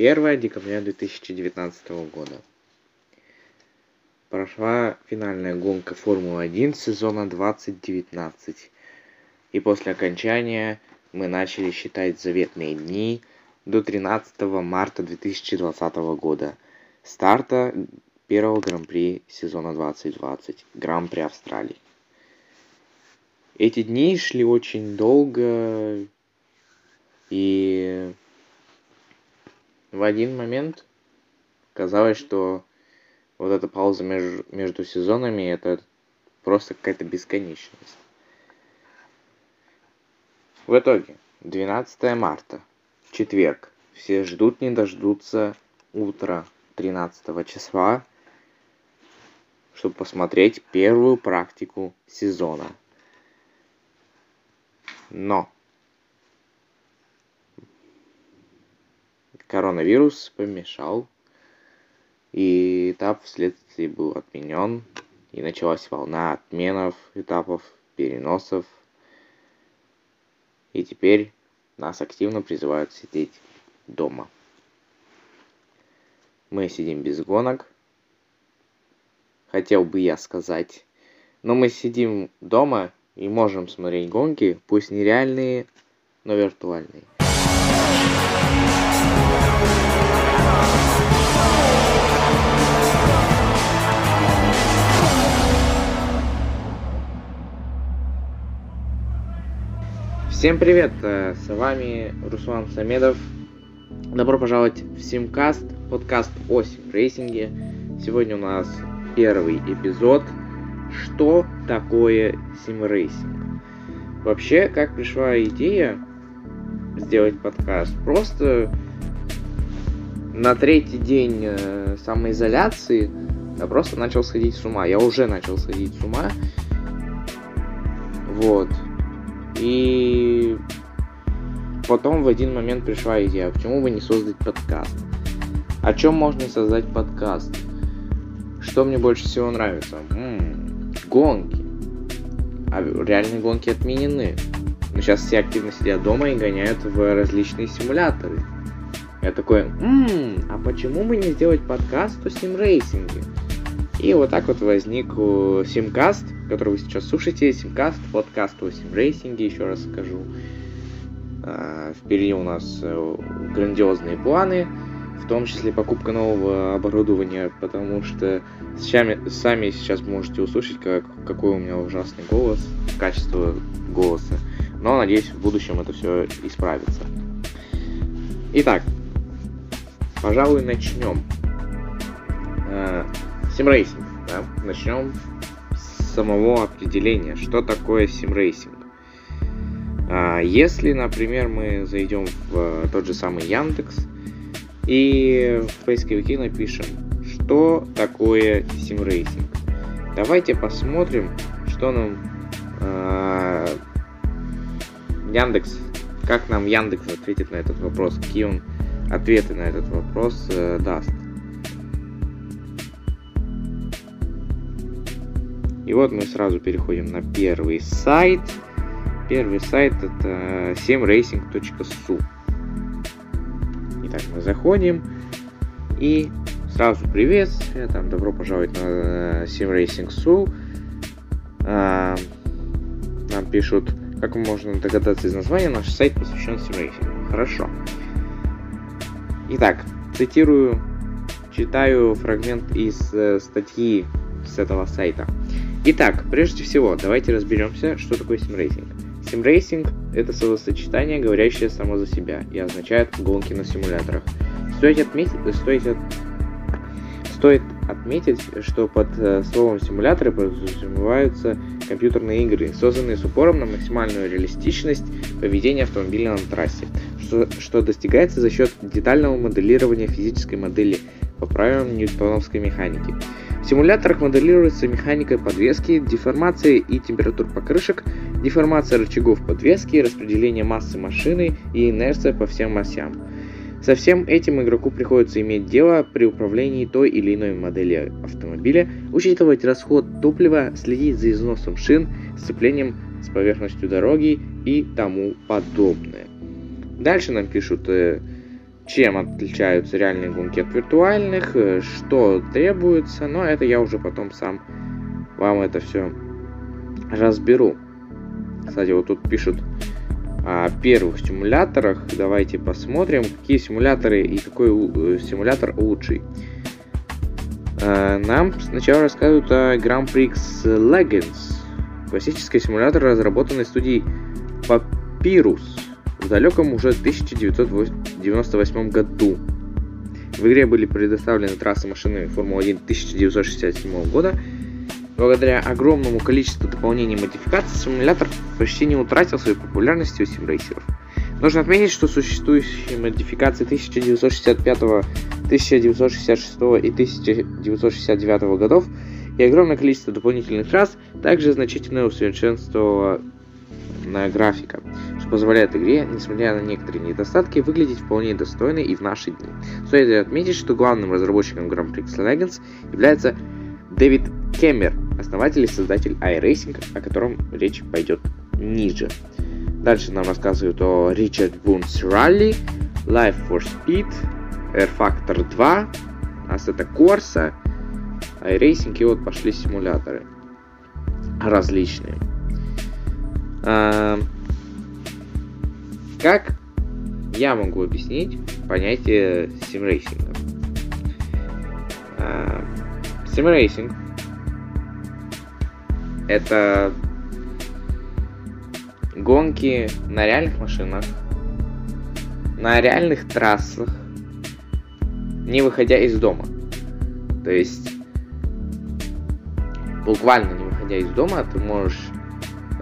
1 декабря 2019 года. Прошла финальная гонка Формулы-1 сезона 2019. И после окончания мы начали считать заветные дни до 13 марта 2020 года. Старта первого гран-при сезона 2020. Гран-при Австралии. Эти дни шли очень долго и в один момент казалось, что вот эта пауза между, между сезонами это просто какая-то бесконечность. В итоге, 12 марта, четверг, все ждут не дождутся утра 13 числа, чтобы посмотреть первую практику сезона. Но коронавирус помешал, и этап вследствие был отменен, и началась волна отменов этапов, переносов. И теперь нас активно призывают сидеть дома. Мы сидим без гонок, хотел бы я сказать. Но мы сидим дома и можем смотреть гонки, пусть нереальные, но виртуальные. Всем привет, э, с вами Руслан Самедов. Добро пожаловать в Симкаст, подкаст о симрейсинге. Сегодня у нас первый эпизод. Что такое симрейсинг? Вообще, как пришла идея сделать подкаст? Просто на третий день э, самоизоляции я просто начал сходить с ума. Я уже начал сходить с ума. Вот. И потом в один момент пришла идея, а почему бы не создать подкаст? О чем можно создать подкаст? Что мне больше всего нравится? М-м, гонки. А реальные гонки отменены. Но сейчас все активно сидят дома и гоняют в различные симуляторы. Я такой, ммм, а почему бы не сделать подкаст о симрейсинге? И вот так вот возник Симкаст, который вы сейчас слушаете. Симкаст, подкаст о симрейсинге, еще раз скажу. А, впереди у нас э, грандиозные планы, в том числе покупка нового оборудования, потому что сами, сами сейчас можете услышать, как, какой у меня ужасный голос, качество голоса. Но надеюсь, в будущем это все исправится. Итак, пожалуй, начнем. А, симрейсинг. Да? Начнем с самого определения, что такое симрейсинг. А, если, например, мы зайдем в тот же самый Яндекс и в поисковике напишем, что такое симрейсинг. Давайте посмотрим, что нам э, Яндекс, как нам Яндекс ответит на этот вопрос, какие он ответы на этот вопрос э, даст. И вот мы сразу переходим на первый сайт. Первый сайт это 7racing.su. Итак, мы заходим и сразу приветствие, там добро пожаловать на 7racing.su. А, нам пишут, как можно догадаться из названия, наш сайт посвящен симрейсингу. Хорошо. Итак, цитирую, читаю фрагмент из э, статьи с этого сайта. Итак, прежде всего, давайте разберемся, что такое симрейсинг. Симрейсинг – это словосочетание, говорящее само за себя и означает гонки на симуляторах. Стоит отметить, стоит, стоит отметить, что под э, словом симуляторы подразумеваются компьютерные игры, созданные с упором на максимальную реалистичность поведения автомобиля на трассе, что, что достигается за счет детального моделирования физической модели по правилам ньютоновской механики. В симуляторах моделируется механика подвески, деформация и температур покрышек, деформация рычагов подвески, распределение массы машины и инерция по всем осям. Со всем этим игроку приходится иметь дело при управлении той или иной модели автомобиля, учитывать расход топлива, следить за износом шин, сцеплением с поверхностью дороги и тому подобное. Дальше нам пишут, э, чем отличаются реальные гонки от виртуальных, э, что требуется, но это я уже потом сам вам это все разберу. Кстати, вот тут пишут о первых симуляторах. Давайте посмотрим, какие симуляторы и какой э, симулятор лучший. Нам сначала рассказывают о Grand Prix Legends. Классический симулятор, разработанный студией Papyrus далеком уже 1998 году. В игре были предоставлены трассы машины Формулы-1 1967 года. Благодаря огромному количеству дополнений и модификаций, симулятор почти не утратил своей популярности у симрейсеров. Нужно отметить, что существующие модификации 1965, 1966 и 1969 годов и огромное количество дополнительных трасс также значительно усовершенствовало на графика, позволяет игре, несмотря на некоторые недостатки, выглядеть вполне достойной и в наши дни. Стоит отметить, что главным разработчиком Grand Prix Legends является Дэвид Кеммер, основатель и создатель iRacing, о котором речь пойдет ниже. Дальше нам рассказывают о Richard Boons Rally, Life for Speed, rFactor 2, Assetto Corsa, iRacing и вот пошли симуляторы различные. Как я могу объяснить понятие симрейсинга? А, симрейсинг это гонки на реальных машинах, на реальных трассах, не выходя из дома. То есть, буквально не выходя из дома, ты можешь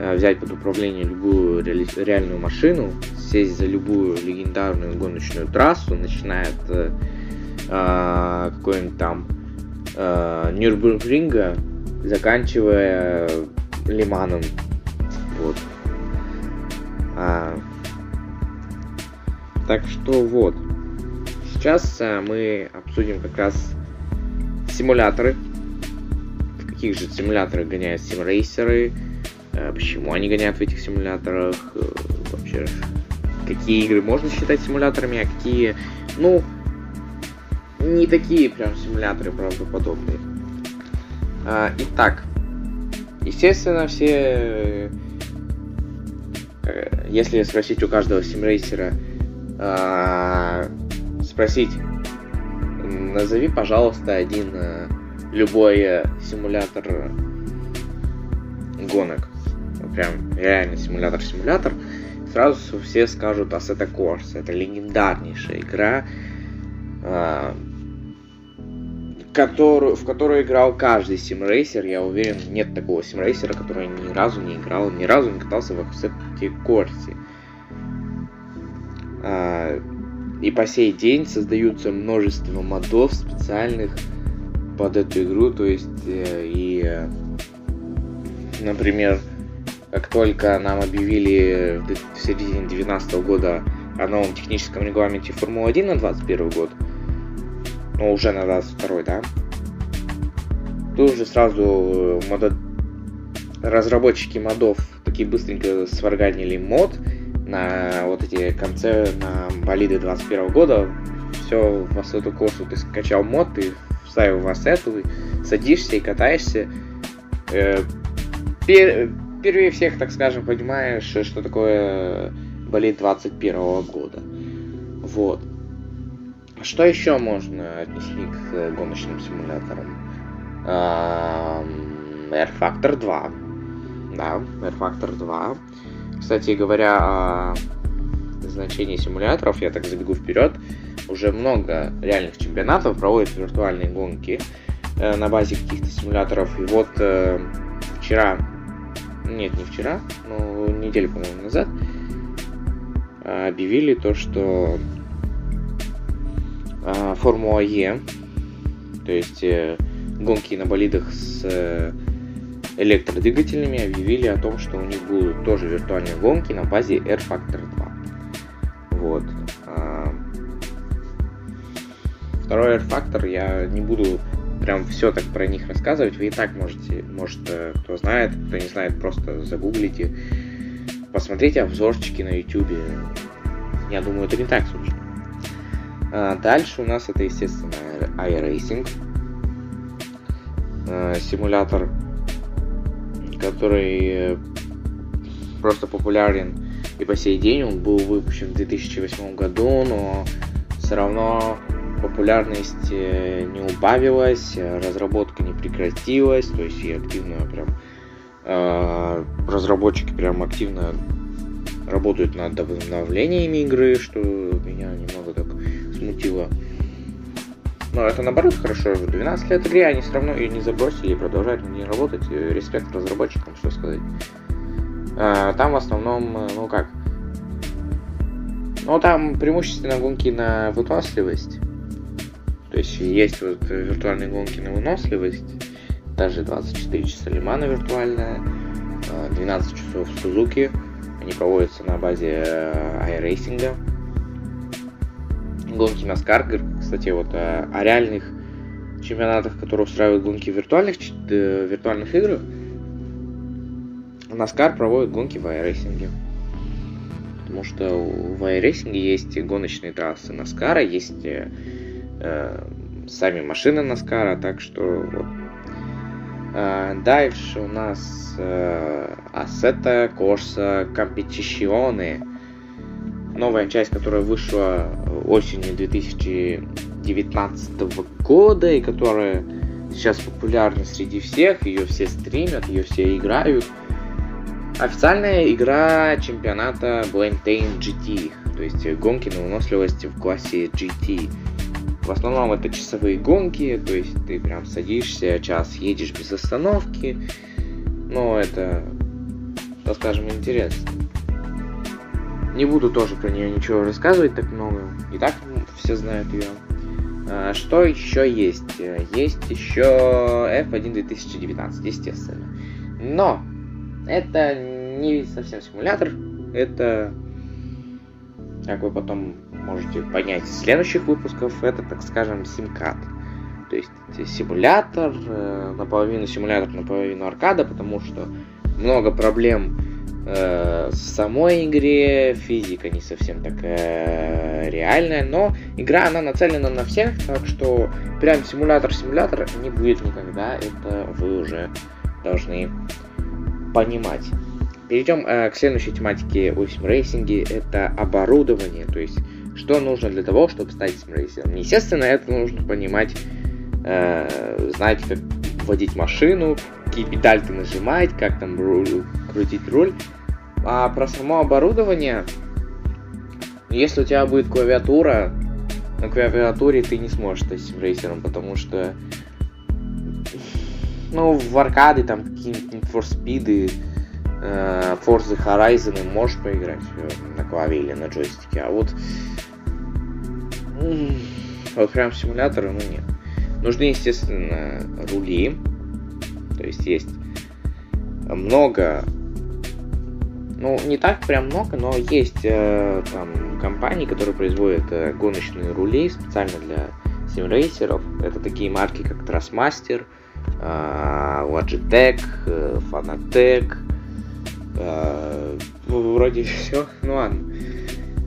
Э, взять под управление любую реальную машину, сесть за любую легендарную гоночную трассу, начиная от э, э, какой-нибудь там э, Нюрнбергринга, заканчивая Лиманом. Вот. А, так что вот. Сейчас а, мы обсудим как раз симуляторы. В каких же симуляторах гоняют симрейсеры, Э, почему они гоняют в этих симуляторах, э, вообще, какие игры можно считать симуляторами, а какие, ну, не такие прям симуляторы правдоподобные. А, итак, естественно, все, э, если спросить у каждого симрейсера, а, спросить, назови, пожалуйста, один любой симулятор гонок прям реально симулятор-симулятор, сразу все скажут Assetto Corsa. Это легендарнейшая игра, э, которую, в которую играл каждый симрейсер. Я уверен, нет такого симрейсера, который ни разу не играл, ни разу не катался в Assetto Corsa. И по сей день создаются множество модов специальных под эту игру, то есть э, и, э, например, как только нам объявили в середине 2019 года о новом техническом регламенте Формулы-1 на 2021 год, ну, уже на 22 да, тут же сразу модо... разработчики модов такие быстренько сварганили мод на вот эти конце на болиды 21 года. Все, в эту курсу ты скачал мод, ты вставил в ассету, садишься и катаешься. Э, пер впервые всех, так скажем, понимаешь, что такое болит 21 года. Вот. Что еще можно отнести к гоночным симуляторам? Air Factor 2. Да, Air Factor 2. Кстати говоря, о значении симуляторов, я так забегу вперед, уже много реальных чемпионатов проводят виртуальные гонки э, на базе каких-то симуляторов. И вот э, вчера нет, не вчера, но неделю, по-моему, назад, а, объявили то, что а, Формула Е, то есть э, гонки на болидах с э, электродвигателями, объявили о том, что у них будут тоже виртуальные гонки на базе R Factor 2. Вот. А, второй R Factor я не буду прям все так про них рассказывать. Вы и так можете, может, э, кто знает, кто не знает, просто загуглите, посмотрите обзорчики на YouTube. Я думаю, это не так сложно. А дальше у нас это, естественно, iRacing. А, симулятор, который просто популярен и по сей день. Он был выпущен в 2008 году, но все равно популярность э, не убавилась, разработка не прекратилась, то есть и активно прям э, разработчики прям активно работают над обновлениями игры, что меня немного так смутило. Но это наоборот хорошо. 12 лет игре они все равно ее не забросили и продолжают не работать. Респект разработчикам, что сказать. Там в основном, ну как, ну там преимущественно гонки на выносливость. Есть есть вот виртуальные гонки на выносливость, даже 24 часа Лимана виртуальная, 12 часов Сузуки, они проводятся на базе iRacing. Гонки на Скар, кстати, вот о, о реальных чемпионатах, которые устраивают гонки в виртуальных, э, виртуальных играх, NASCAR проводит гонки в iRacing. Потому что в iRacing есть гоночные трассы NASCAR, есть э, сами машины NASCAR, так что вот. Э, дальше у нас э, Assetto Corsa Competizione. Новая часть, которая вышла осенью 2019 года и которая сейчас популярна среди всех. Ее все стримят, ее все играют. Официальная игра чемпионата Blaintain GT, то есть гонки на выносливость в классе GT. В основном это часовые гонки, то есть ты прям садишься, час едешь без остановки. Но это, так скажем, интересно. Не буду тоже про нее ничего рассказывать так много. И так все знают ее. А, что еще есть? Есть еще F1 2019, естественно. Но это не совсем симулятор, это, как вы потом можете понять из следующих выпусков, это, так скажем, симкат. То есть симулятор, э, наполовину симулятор, наполовину аркада, потому что много проблем э, в самой игре, физика не совсем такая реальная, но игра, она нацелена на всех, так что прям симулятор-симулятор не будет никогда, это вы уже должны понимать. Перейдем э, к следующей тематике о симрейсинге. Это оборудование, то есть что нужно для того, чтобы стать симрейсером. Естественно, это нужно понимать, э, знать, как водить машину, какие педали ты нажимать, как там руль, крутить руль. А про само оборудование, если у тебя будет клавиатура, на клавиатуре ты не сможешь стать симрейсером, потому что ну, в аркады там какие-нибудь for Speed, э, Forza Horizon можешь поиграть э, на клаве или на джойстике, а вот вот прям симуляторы, ну нет. Нужны, естественно, рули, то есть есть много, ну не так прям много, но есть э, там компании, которые производят э, гоночные рули специально для симрейсеров. Это такие марки, как Trustmaster, э, Logitech, э, Fanatec, э, вроде все, ну ладно.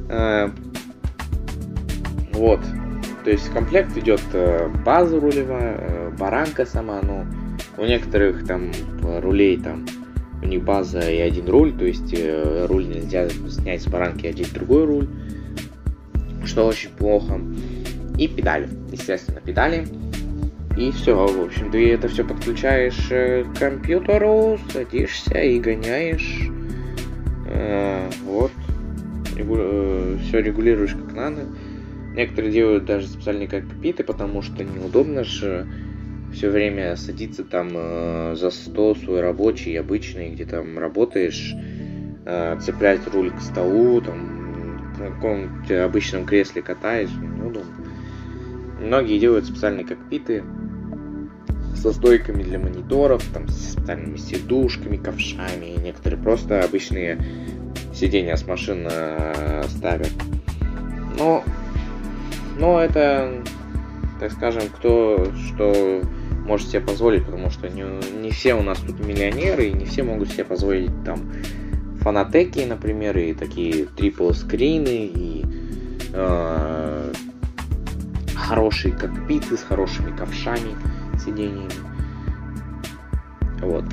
Э, вот. То есть комплект идет э, база рулевая, э, баранка сама, ну, у некоторых там рулей там у них база и один руль, то есть э, руль нельзя снять с баранки и одеть другой руль, что очень плохо. И педали, естественно, педали. И все, в общем, ты это все подключаешь к компьютеру, садишься и гоняешь. Э, вот. Регу... Э, все регулируешь как надо. Некоторые делают даже специальные кокпиты, потому что неудобно же все время садиться там э, за стол свой рабочий, обычный, где там работаешь, э, цеплять руль к столу, там на каком-нибудь обычном кресле катаешь, неудобно. Многие делают специальные кокпиты, со стойками для мониторов, там, с специальными сидушками, ковшами. Некоторые просто обычные сиденья с машин э, ставят. Но, но это, так скажем, кто что может себе позволить, потому что не, не все у нас тут миллионеры, и не все могут себе позволить там фанатеки, например, и такие трипл скрины, и э, хорошие кокпиты с хорошими ковшами, сиденьями. Вот.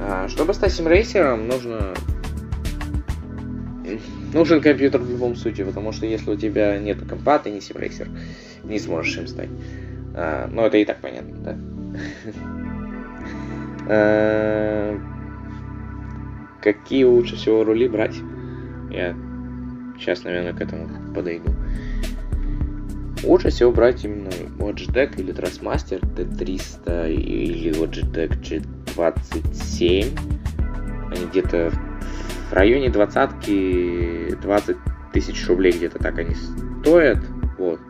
А, чтобы стать симрейсером, нужно нужен компьютер в любом случае, потому что если у тебя нет компа, ты не симрейсер, не сможешь им стать. А, ну, это и так понятно, да? А, какие лучше всего рули брать? Я сейчас, наверное, к этому подойду. Лучше всего брать именно Logitech или Trustmaster T300 или Logitech G27. Они где-то в районе двадцатки, 20 тысяч рублей где-то так они стоят. Вот.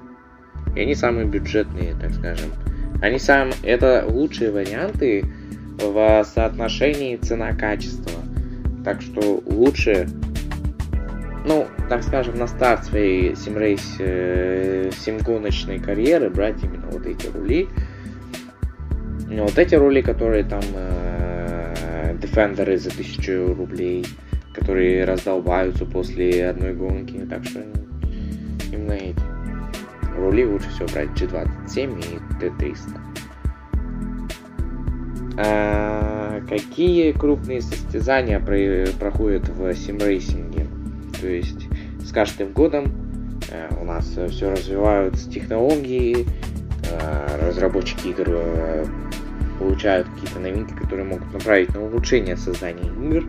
И они самые бюджетные, так скажем. Они сам, это лучшие варианты в соотношении цена-качество. Так что лучше, ну, так скажем, на старт своей симрейс, э, симгоночной карьеры брать именно вот эти рули. Ну, вот эти рули, которые там э, Defender за 1000 рублей, которые раздолбаются после одной гонки. Так что именно эти рули лучше всего брать G27 и T300. А, какие крупные состязания про проходят в симрейсинге? То есть с каждым годом э, у нас все развиваются технологии, э, разработчики игр э, получают какие-то новинки, которые могут направить на улучшение создания игр.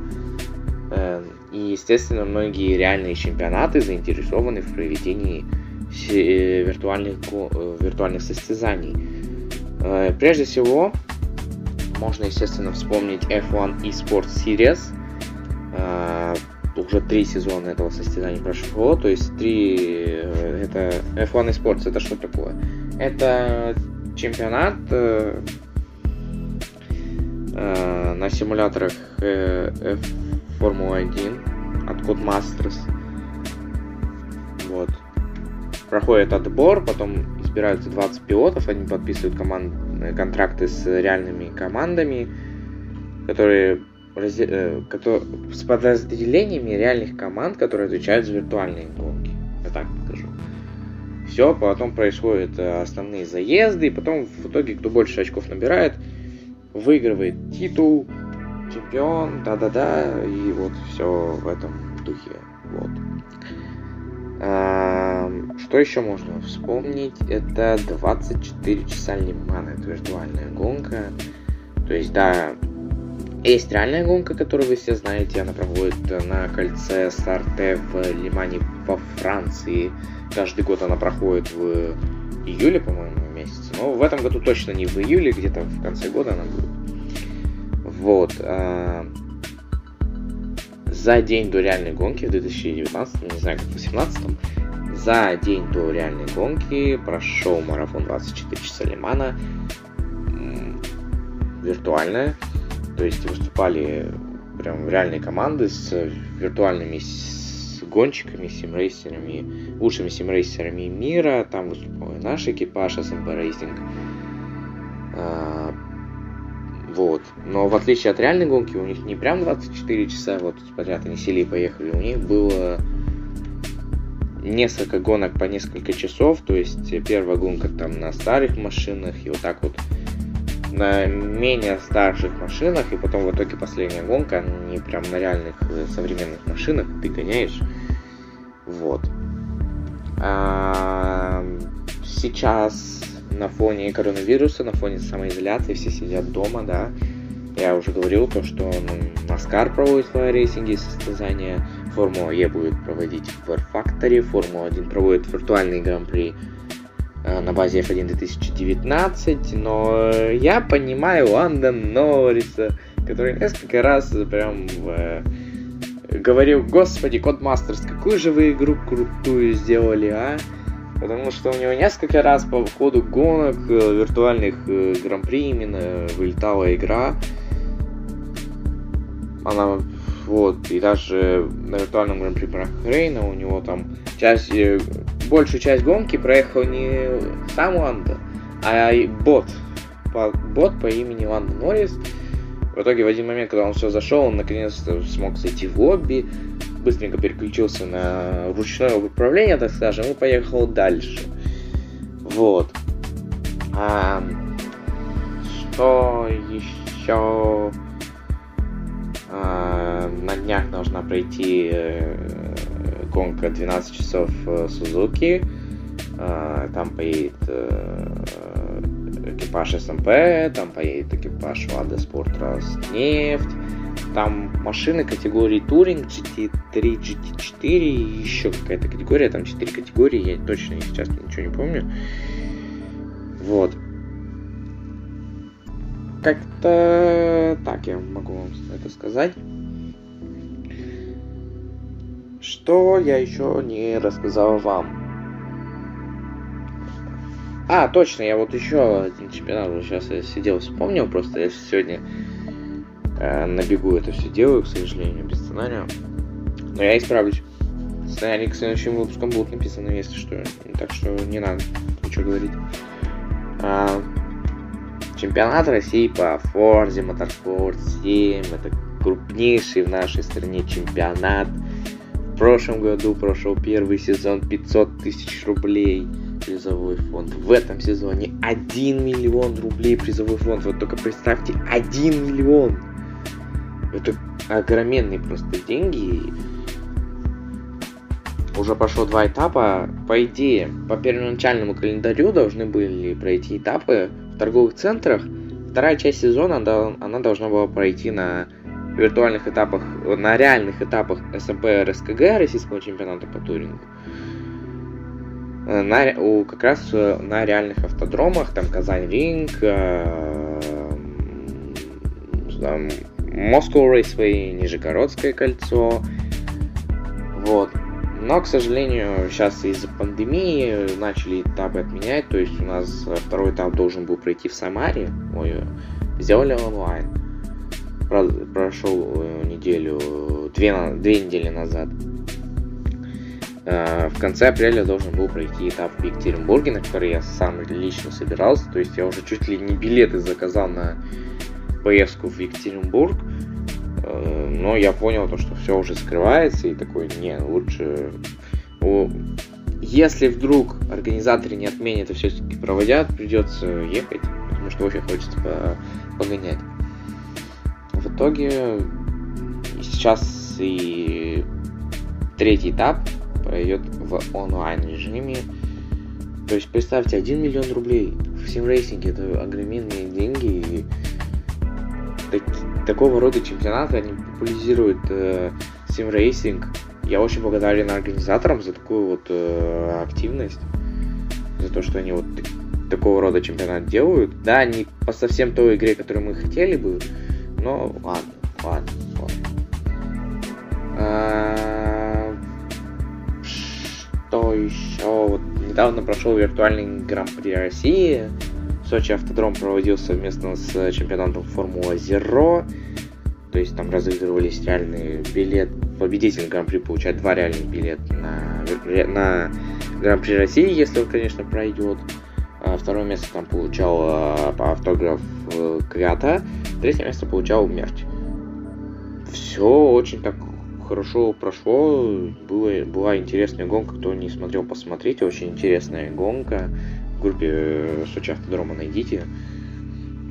Э, и, естественно, многие реальные чемпионаты заинтересованы в проведении э, виртуальных, э, виртуальных состязаний. Прежде всего, можно, естественно, вспомнить F1 eSports Series. Уже три сезона этого состязания прошло, то есть три... Это F1 eSports, это что такое? Это чемпионат на симуляторах F Формула-1 от Codemasters. Вот. Проходит отбор, потом избираются 20 пилотов, они подписывают команд... контракты с реальными командами, которые э, с подразделениями реальных команд, которые отвечают за виртуальные гонки. Я так покажу. Все, потом происходят э, основные заезды, и потом в итоге, кто больше очков набирает, выигрывает титул, чемпион, да-да-да, и вот все в этом духе. Вот. А, что еще можно вспомнить? Это 24 часа Лимана, это виртуальная гонка. То есть, да, есть реальная гонка, которую вы все знаете, она проходит на кольце Старте в Лимане во Франции. Каждый год она проходит в июле, по-моему, месяце. Но в этом году точно не в июле, где-то в конце года она будет. Вот. Э, за день до реальной гонки в 2019, не знаю, как в 2018, за день до реальной гонки прошел марафон 24 часа Лимана виртуальная. То есть выступали прям реальные команды с виртуальными с гонщиками, симрейсерами, лучшими симрейсерами мира. Там выступал и наш экипаж SMP Racing. А, вот. Но в отличие от реальной гонки, у них не прям 24 часа, вот подряд они сели и поехали. У них было несколько гонок по несколько часов. То есть первая гонка там на старых машинах, и вот так вот на менее старших машинах, и потом в итоге последняя гонка, не прям на реальных э, современных машинах, ты гоняешь. Вот. А, сейчас на фоне коронавируса, на фоне самоизоляции, все сидят дома, да. Я уже говорил то, что ну, NASCAR проводит флайрейсинги и состязания, Формула Е будет проводить в Factory, Формула 1 проводит виртуальный гран-при э, на базе F1 2019, но я понимаю Ландон Норриса, который несколько раз прям э, говорил, господи, Кодмастерс, какую же вы игру крутую сделали, а? Потому что у него несколько раз по ходу гонок э, виртуальных э, гран-при именно вылетала игра. Она вот, и даже на виртуальном гран-при Бахрейна у него там часть, э, большую часть гонки проехал не сам Ланда, а бот. Бот по имени Ланда Норрис. В итоге в один момент, когда он все зашел, он наконец-то смог зайти в лобби, быстренько переключился на ручное управление, так скажем, и поехал дальше. Вот. А, что еще? А, на днях должна пройти э, гонка 12 часов э, Сузуки. А, там поедет э, экипаж СМП, там поедет экипаж Лада Спорт Роснефть. Там машины категории Туринг, GT3, GT4 и еще какая-то категория, там 4 категории, я точно сейчас ничего не помню. Вот. Как-то так я могу вам это сказать. Что я еще не рассказал вам? А, точно, я вот еще один чемпионат вот сейчас я сидел, вспомнил, просто я сегодня на бегу это все делаю, к сожалению, без сценария. Но я исправлюсь. Сценарий к следующим выпускам будут написаны, если что. Так что не надо ничего говорить. А, чемпионат России по Forza Motorsport 7. Это крупнейший в нашей стране чемпионат. В прошлом году прошел первый сезон 500 тысяч рублей призовой фонд. В этом сезоне 1 миллион рублей призовой фонд. Вот только представьте, 1 миллион. Это огроменные просто деньги. Уже прошло два этапа. По идее, по первоначальному календарю должны были пройти этапы в торговых центрах. Вторая часть сезона, она должна была пройти на виртуальных этапах, на реальных этапах СМП РСКГ, российского чемпионата по турингу. На, у, как раз э, на реальных автодромах, там Казань Ринг, э, там, Moscow Raceway, Нижегородское кольцо. Вот. Но, к сожалению, сейчас из-за пандемии начали этапы отменять. То есть у нас второй этап должен был пройти в Самаре. Ой, сделали онлайн. Прошел э, неделю, две, две недели назад. Э, в конце апреля должен был пройти этап в Екатеринбурге, на который я сам лично собирался. То есть я уже чуть ли не билеты заказал на поездку в Екатеринбург, э, но я понял то, что все уже скрывается, и такой, не, лучше... Если вдруг организаторы не отменят и все-таки проводят, придется ехать, потому что очень хочется погонять. В итоге сейчас и третий этап пройдет в онлайн режиме. То есть представьте, 1 миллион рублей в симрейсинге это огроменные деньги и так, такого рода чемпионаты, они популяризируют э, симрейсинг. Я очень благодарен организаторам за такую вот э, активность, за то, что они вот такого рода чемпионат делают. Да, не по совсем той игре, которую мы хотели бы, но ладно, ладно, ладно. А, что еще? Вот недавно прошел виртуальный Гран-при России. Сочи автодром проводил совместно с чемпионатом Формула Zero. То есть там разыгрывались реальный билет. Победитель Гран-при получает два реальных билета на, на Гран-при России, если он, конечно, пройдет. А второе место там получал по автограф э, Крята. Третье место получал Мерч. Все очень так хорошо прошло. Было, была интересная гонка. Кто не смотрел, посмотрите. Очень интересная гонка в группе Сочи Автодрома найдите.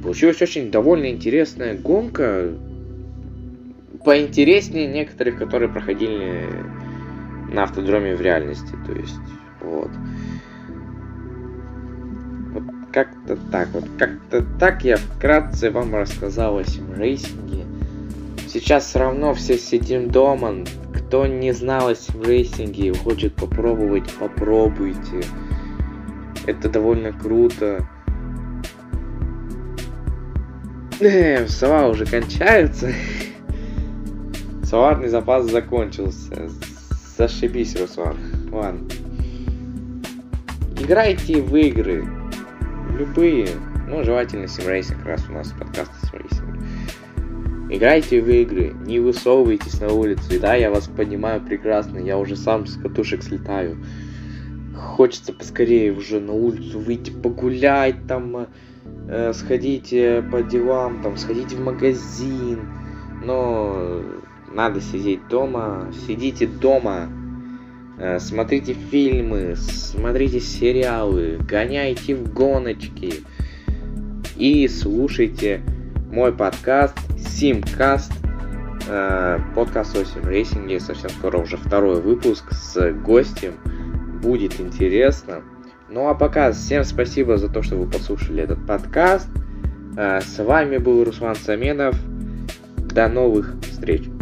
Получилась очень довольно интересная гонка. Поинтереснее некоторых, которые проходили на автодроме в реальности. То есть, вот. Вот как-то так вот. Как-то так я вкратце вам рассказал о симрейсинге. Сейчас все равно все сидим дома. Кто не знал о симрейсинге и хочет попробовать, попробуйте. Это довольно круто. Э, слова уже кончаются. Словарный запас закончился. Зашибись, Руслан. Ладно. Играйте в игры. Любые. Ну, желательно симрейсинг, раз у нас подкаст симрейсинг. Играйте в игры, не высовывайтесь на улицу. И да, я вас понимаю прекрасно, я уже сам с катушек слетаю хочется поскорее уже на улицу выйти погулять, там, э, сходить э, по делам, там, сходить в магазин. Но надо сидеть дома. Сидите дома. Э, смотрите фильмы, смотрите сериалы, гоняйте в гоночки и слушайте мой подкаст Симкаст, э, подкаст о симрейсинге. Совсем скоро уже второй выпуск с гостем. Будет интересно. Ну а пока всем спасибо за то, что вы послушали этот подкаст. Э, с вами был Руслан Самедов. До новых встреч.